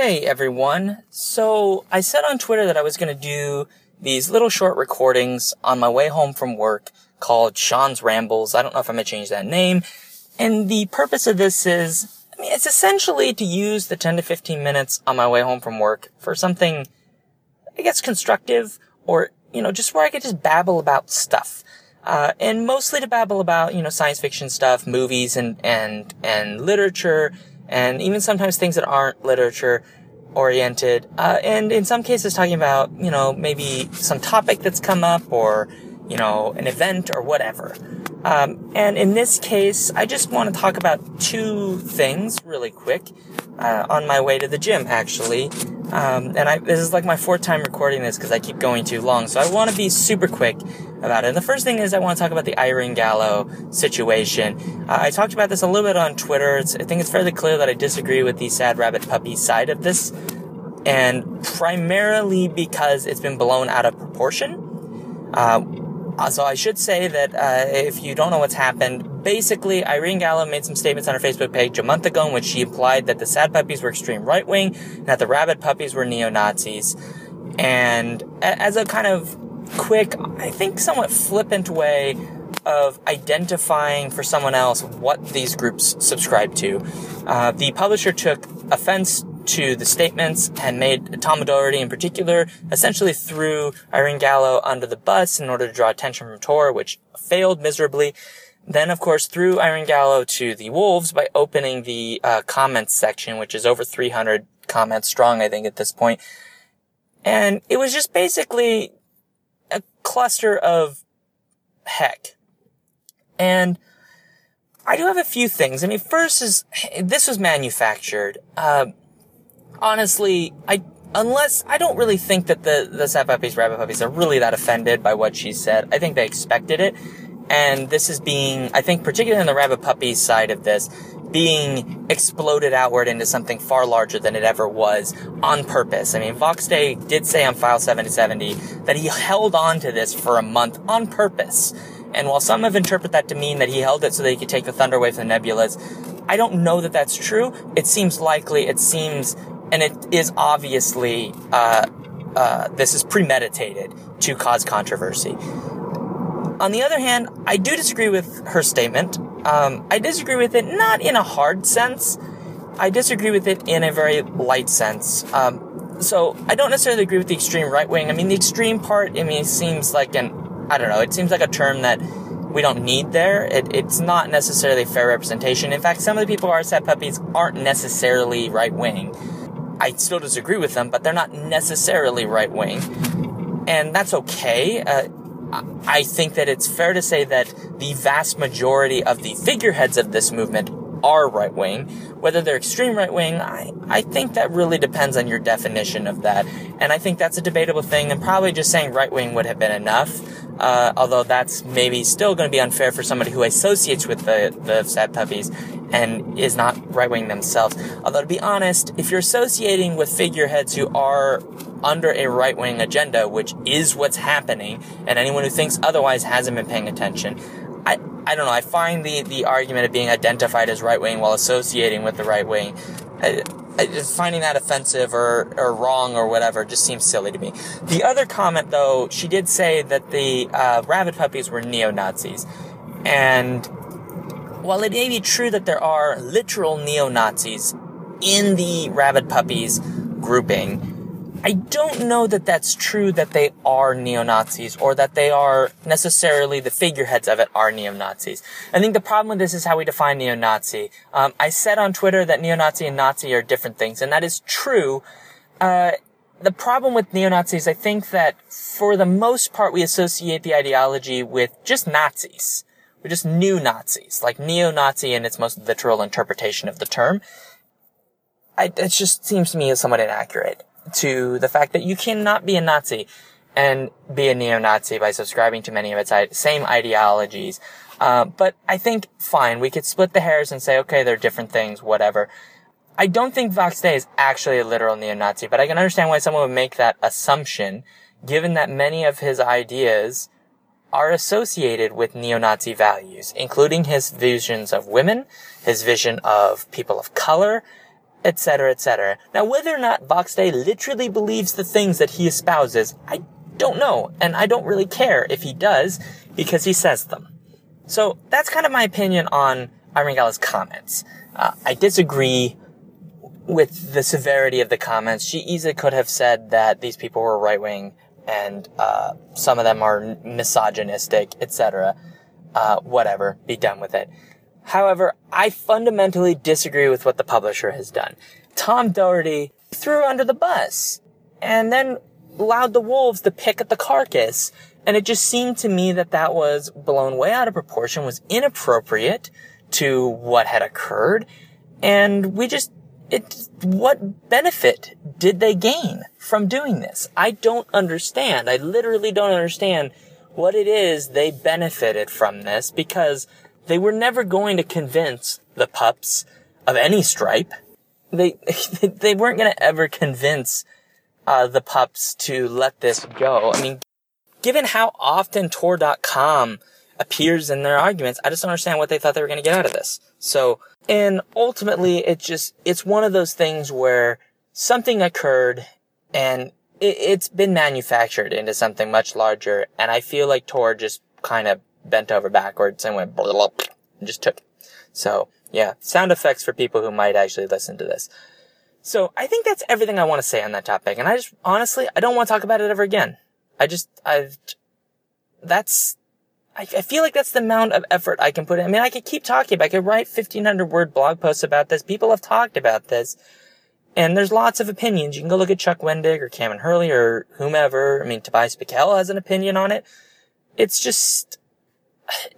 Hey everyone. So I said on Twitter that I was going to do these little short recordings on my way home from work called Sean's Rambles. I don't know if I'm going to change that name. And the purpose of this is, I mean, it's essentially to use the 10 to 15 minutes on my way home from work for something, I guess, constructive or, you know, just where I could just babble about stuff. Uh, and mostly to babble about, you know, science fiction stuff, movies and, and, and literature, and even sometimes things that aren't literature oriented. Uh, and in some cases talking about, you know, maybe some topic that's come up or, you know, an event or whatever. Um, and in this case, I just want to talk about two things really quick uh, on my way to the gym, actually. Um, and I, this is like my fourth time recording this because I keep going too long. So I want to be super quick about it. And the first thing is I want to talk about the Irene Gallo situation. Uh, I talked about this a little bit on Twitter. It's, I think it's fairly clear that I disagree with the sad rabid puppy side of this. And primarily because it's been blown out of proportion. Uh, uh, so I should say that uh, if you don't know what's happened, basically Irene Gallo made some statements on her Facebook page a month ago in which she implied that the sad puppies were extreme right wing and that the rabid puppies were neo Nazis. And as a kind of quick, I think somewhat flippant way of identifying for someone else what these groups subscribe to, uh, the publisher took offense to the statements and made Tom Doherty in particular essentially threw Irene Gallo under the bus in order to draw attention from Tor, which failed miserably. Then, of course, threw Irene Gallo to the wolves by opening the uh, comments section, which is over 300 comments strong, I think, at this point. And it was just basically a cluster of heck. And I do have a few things. I mean, first is this was manufactured. Uh, honestly, I unless I don't really think that the the sad puppies, rabid puppies are really that offended by what she said. I think they expected it, and this is being, I think, particularly on the rabid puppies side of this, being exploded outward into something far larger than it ever was on purpose. I mean, Vox Day did say on File 770 that he held on to this for a month on purpose. And while some have interpreted that to mean that he held it so that he could take the thunder away from the nebulas, I don't know that that's true. It seems likely. It seems and it is obviously uh, uh, this is premeditated to cause controversy. On the other hand, I do disagree with her statement. Um, I disagree with it not in a hard sense. I disagree with it in a very light sense. Um, so I don't necessarily agree with the extreme right wing. I mean, the extreme part, I mean, seems like an, I don't know, it seems like a term that we don't need there. It, it's not necessarily fair representation. In fact, some of the people who are sad puppies aren't necessarily right wing. I still disagree with them, but they're not necessarily right wing. And that's okay. Uh, I think that it's fair to say that the vast majority of the figureheads of this movement are right wing. Whether they're extreme right wing, I, I think that really depends on your definition of that. And I think that's a debatable thing, and probably just saying right wing would have been enough. Uh, although that's maybe still going to be unfair for somebody who associates with the, the sad puppies and is not right wing themselves. Although to be honest, if you're associating with figureheads who are under a right wing agenda, which is what's happening, and anyone who thinks otherwise hasn't been paying attention, I, I don't know. I find the, the argument of being identified as right wing while associating with the right wing, I, I, finding that offensive or, or wrong or whatever just seems silly to me. The other comment, though, she did say that the uh, rabid puppies were neo Nazis. And while it may be true that there are literal neo Nazis in the rabid puppies grouping, I don't know that that's true that they are neo-Nazis or that they are necessarily the figureheads of it are neo-Nazis. I think the problem with this is how we define neo-Nazi. Um, I said on Twitter that neo-Nazi and Nazi are different things, and that is true. Uh, the problem with neo-Nazis, I think that for the most part we associate the ideology with just Nazis. We're just new Nazis, like neo-Nazi in its most literal interpretation of the term. I, it just seems to me somewhat inaccurate to the fact that you cannot be a Nazi and be a neo-Nazi by subscribing to many of its same ideologies. Uh, but I think, fine, we could split the hairs and say, okay, they're different things, whatever. I don't think Vox Day is actually a literal neo-Nazi, but I can understand why someone would make that assumption, given that many of his ideas are associated with neo-Nazi values, including his visions of women, his vision of people of color, etc., etc. Now, whether or not Vox Day literally believes the things that he espouses, I don't know, and I don't really care if he does, because he says them. So that's kind of my opinion on Irene comments. Uh, I disagree with the severity of the comments. She easily could have said that these people were right wing and uh, some of them are misogynistic, etc. Uh, whatever, be done with it. However, I fundamentally disagree with what the publisher has done. Tom Doherty threw under the bus and then allowed the wolves to pick at the carcass. And it just seemed to me that that was blown way out of proportion, was inappropriate to what had occurred. And we just, it, what benefit did they gain from doing this? I don't understand. I literally don't understand what it is they benefited from this because they were never going to convince the pups of any stripe. They, they weren't going to ever convince uh, the pups to let this go. I mean, given how often Tor.com appears in their arguments, I just don't understand what they thought they were going to get out of this. So, and ultimately, it just, it's one of those things where something occurred and it, has been manufactured into something much larger. And I feel like Tor just kind of bent over backwards and went blah, blah, and just took it. So yeah, sound effects for people who might actually listen to this. So I think that's everything I want to say on that topic. And I just, honestly, I don't want to talk about it ever again. I just, I've, that's, I, I feel like that's the amount of effort I can put in. I mean, I could keep talking about, I could write 1500 word blog posts about this. People have talked about this. And there's lots of opinions. You can go look at Chuck Wendig or Kameron Hurley or whomever. I mean, Tobias Buckell has an opinion on it. It's just,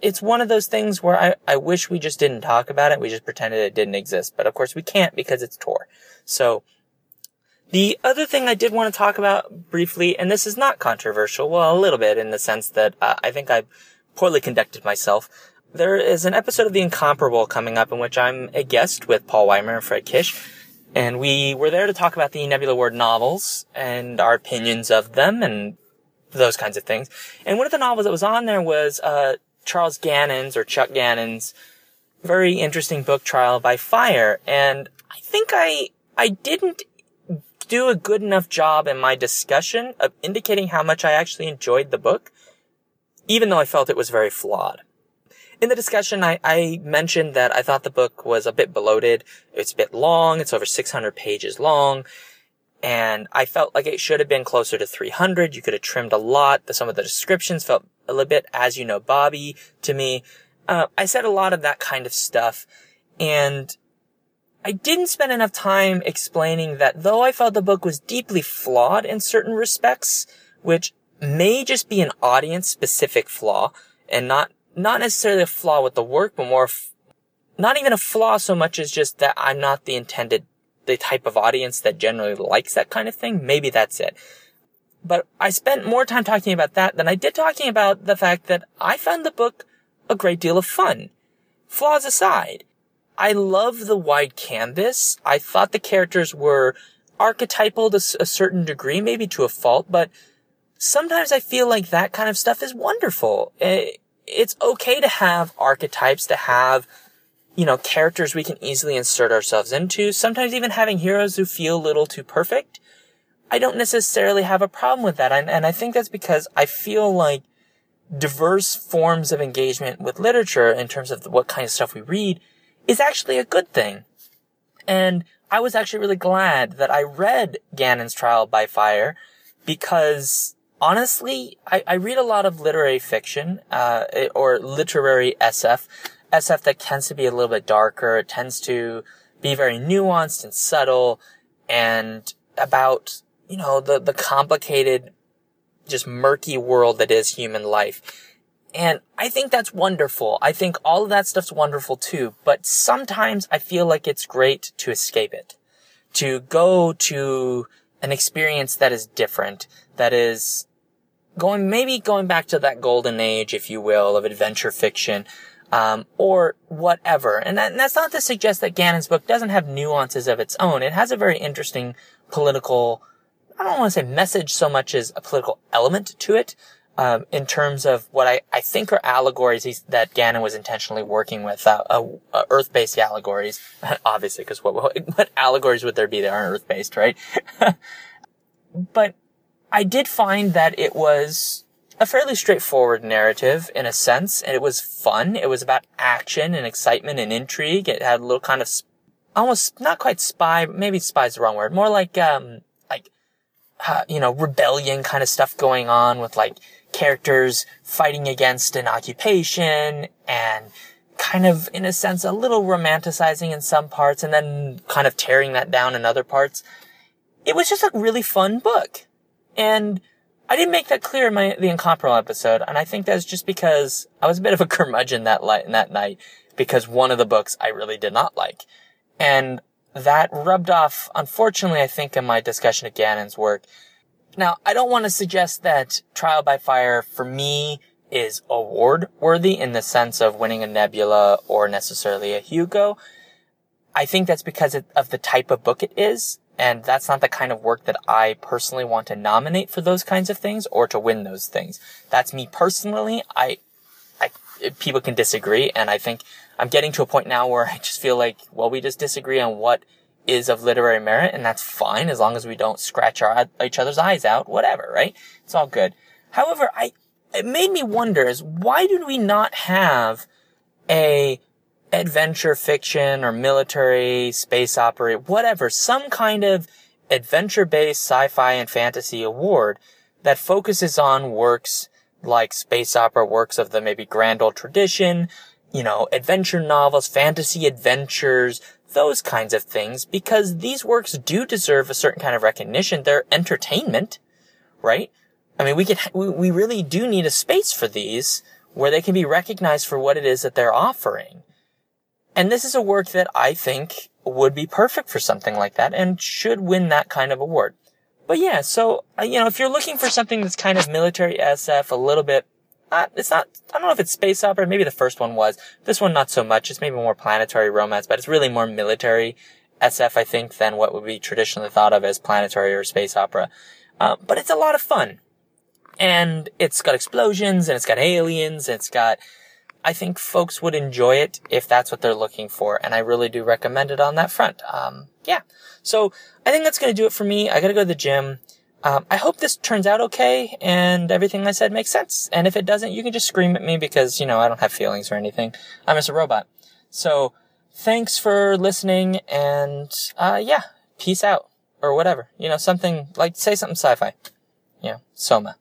it's one of those things where I, I wish we just didn't talk about it. We just pretended it didn't exist. But of course we can't because it's Tor. So, the other thing I did want to talk about briefly, and this is not controversial, well, a little bit in the sense that uh, I think I poorly conducted myself. There is an episode of The Incomparable coming up in which I'm a guest with Paul Weimer and Fred Kiesche. And we were there to talk about the Nebula Award novels and our opinions of them and those kinds of things. And one of the novels that was on there was, uh, Charles Gannon's or Chuck Gannon's very interesting book, Trial by Fire. And I think I, I didn't do a good enough job in my discussion of indicating how much I actually enjoyed the book, even though I felt it was very flawed. In the discussion, I, I mentioned that I thought the book was a bit bloated. It's a bit long. It's over 600 pages long. And I felt like it should have been closer to 300. You could have trimmed a lot. Some of the descriptions felt a little bit as you know Bobby to me. Uh, I said a lot of that kind of stuff. And I didn't spend enough time explaining that though I felt the book was deeply flawed in certain respects, which may just be an audience specific flaw and not, not necessarily a flaw with the work, but more, f- not even a flaw so much as just that I'm not the intended, the type of audience that generally likes that kind of thing. Maybe that's it. But I spent more time talking about that than I did talking about the fact that I found the book a great deal of fun. Flaws aside, I love the wide canvas. I thought the characters were archetypal to a certain degree, maybe to a fault, but sometimes I feel like that kind of stuff is wonderful. Eh, it's okay to have archetypes, to have, you know, characters we can easily insert ourselves into. Sometimes even having heroes who feel a little too perfect. I don't necessarily have a problem with that. And, and I think that's because I feel like diverse forms of engagement with literature in terms of what kind of stuff we read is actually a good thing. And I was actually really glad that I read Gannon's Trial by Fire because honestly, I, I read a lot of literary fiction, uh, or literary SF, SF that tends to be a little bit darker. It tends to be very nuanced and subtle and about you know, the, the complicated, just murky world that is human life. And I think that's wonderful. I think all of that stuff's wonderful too, but sometimes I feel like it's great to escape it. To go to an experience that is different, that is going, maybe going back to that golden age, if you will, of adventure fiction, um, or whatever. And, that, and that's not to suggest that Gannon's book doesn't have nuances of its own. It has a very interesting political I don't want to say message so much as a political element to it. um, in terms of what I, I think are allegories that Gannon was intentionally working with, uh, uh, uh Earth-based allegories, obviously, because what, what allegories would there be that aren't Earth-based, right? but I did find that it was a fairly straightforward narrative in a sense, and it was fun. It was about action and excitement and intrigue. It had a little kind of almost not quite spy, maybe spy is the wrong word, more like um like uh, you know rebellion kind of stuff going on with like characters fighting against an occupation and kind of in a sense a little romanticizing in some parts and then kind of tearing that down in other parts. It was just a really fun book. And I didn't make that clear in my the incomparable episode, and I think that's just because I was a bit of a curmudgeon that light that night because one of the books I really did not like, and that rubbed off. Unfortunately, I think in my discussion of Gannon's work. Now, I don't want to suggest that Trial by Fire for me is award worthy in the sense of winning a Nebula or necessarily a Hugo. I think that's because of the type of book it is. And that's not the kind of work that I personally want to nominate for those kinds of things or to win those things. That's me personally. I, I, people can disagree. And I think I'm getting to a point now where I just feel like, well, we just disagree on what is of literary merit and that's fine as long as we don't scratch our, each other's eyes out, whatever, right? It's all good. However, I, it made me wonder is why did we not have a adventure fiction or military, space opera, whatever, some kind of adventure-based sci-fi and fantasy award that focuses on works like space opera works of the maybe grand old tradition, you know, adventure novels, fantasy adventures, those kinds of things, because these works do deserve a certain kind of recognition. They're entertainment, right? I mean, we could, we really do need a space for these where they can be recognized for what it is that they're offering. And this is a work that I think would be perfect for something like that and should win that kind of award. But yeah, so, uh, you know, if you're looking for something that's kind of military SF, a little bit, uh, it's not, I don't know if it's space opera, maybe the first one was. This one not so much, it's maybe more planetary romance, but it's really more military SF, I think, than what would be traditionally thought of as planetary or space opera. Uh, but it's a lot of fun. And it's got explosions, and it's got aliens, and it's got, I think folks would enjoy it if that's what they're looking for, and I really do recommend it on that front. Um, yeah. So I think that's gonna do it for me. I gotta go to the gym. Um, I hope this turns out okay and everything I said makes sense. And if it doesn't, you can just scream at me because, you know, I don't have feelings or anything. I'm just a robot. So thanks for listening and, uh, yeah, peace out or whatever. You know, something like, say something sci-fi. You know, Soma.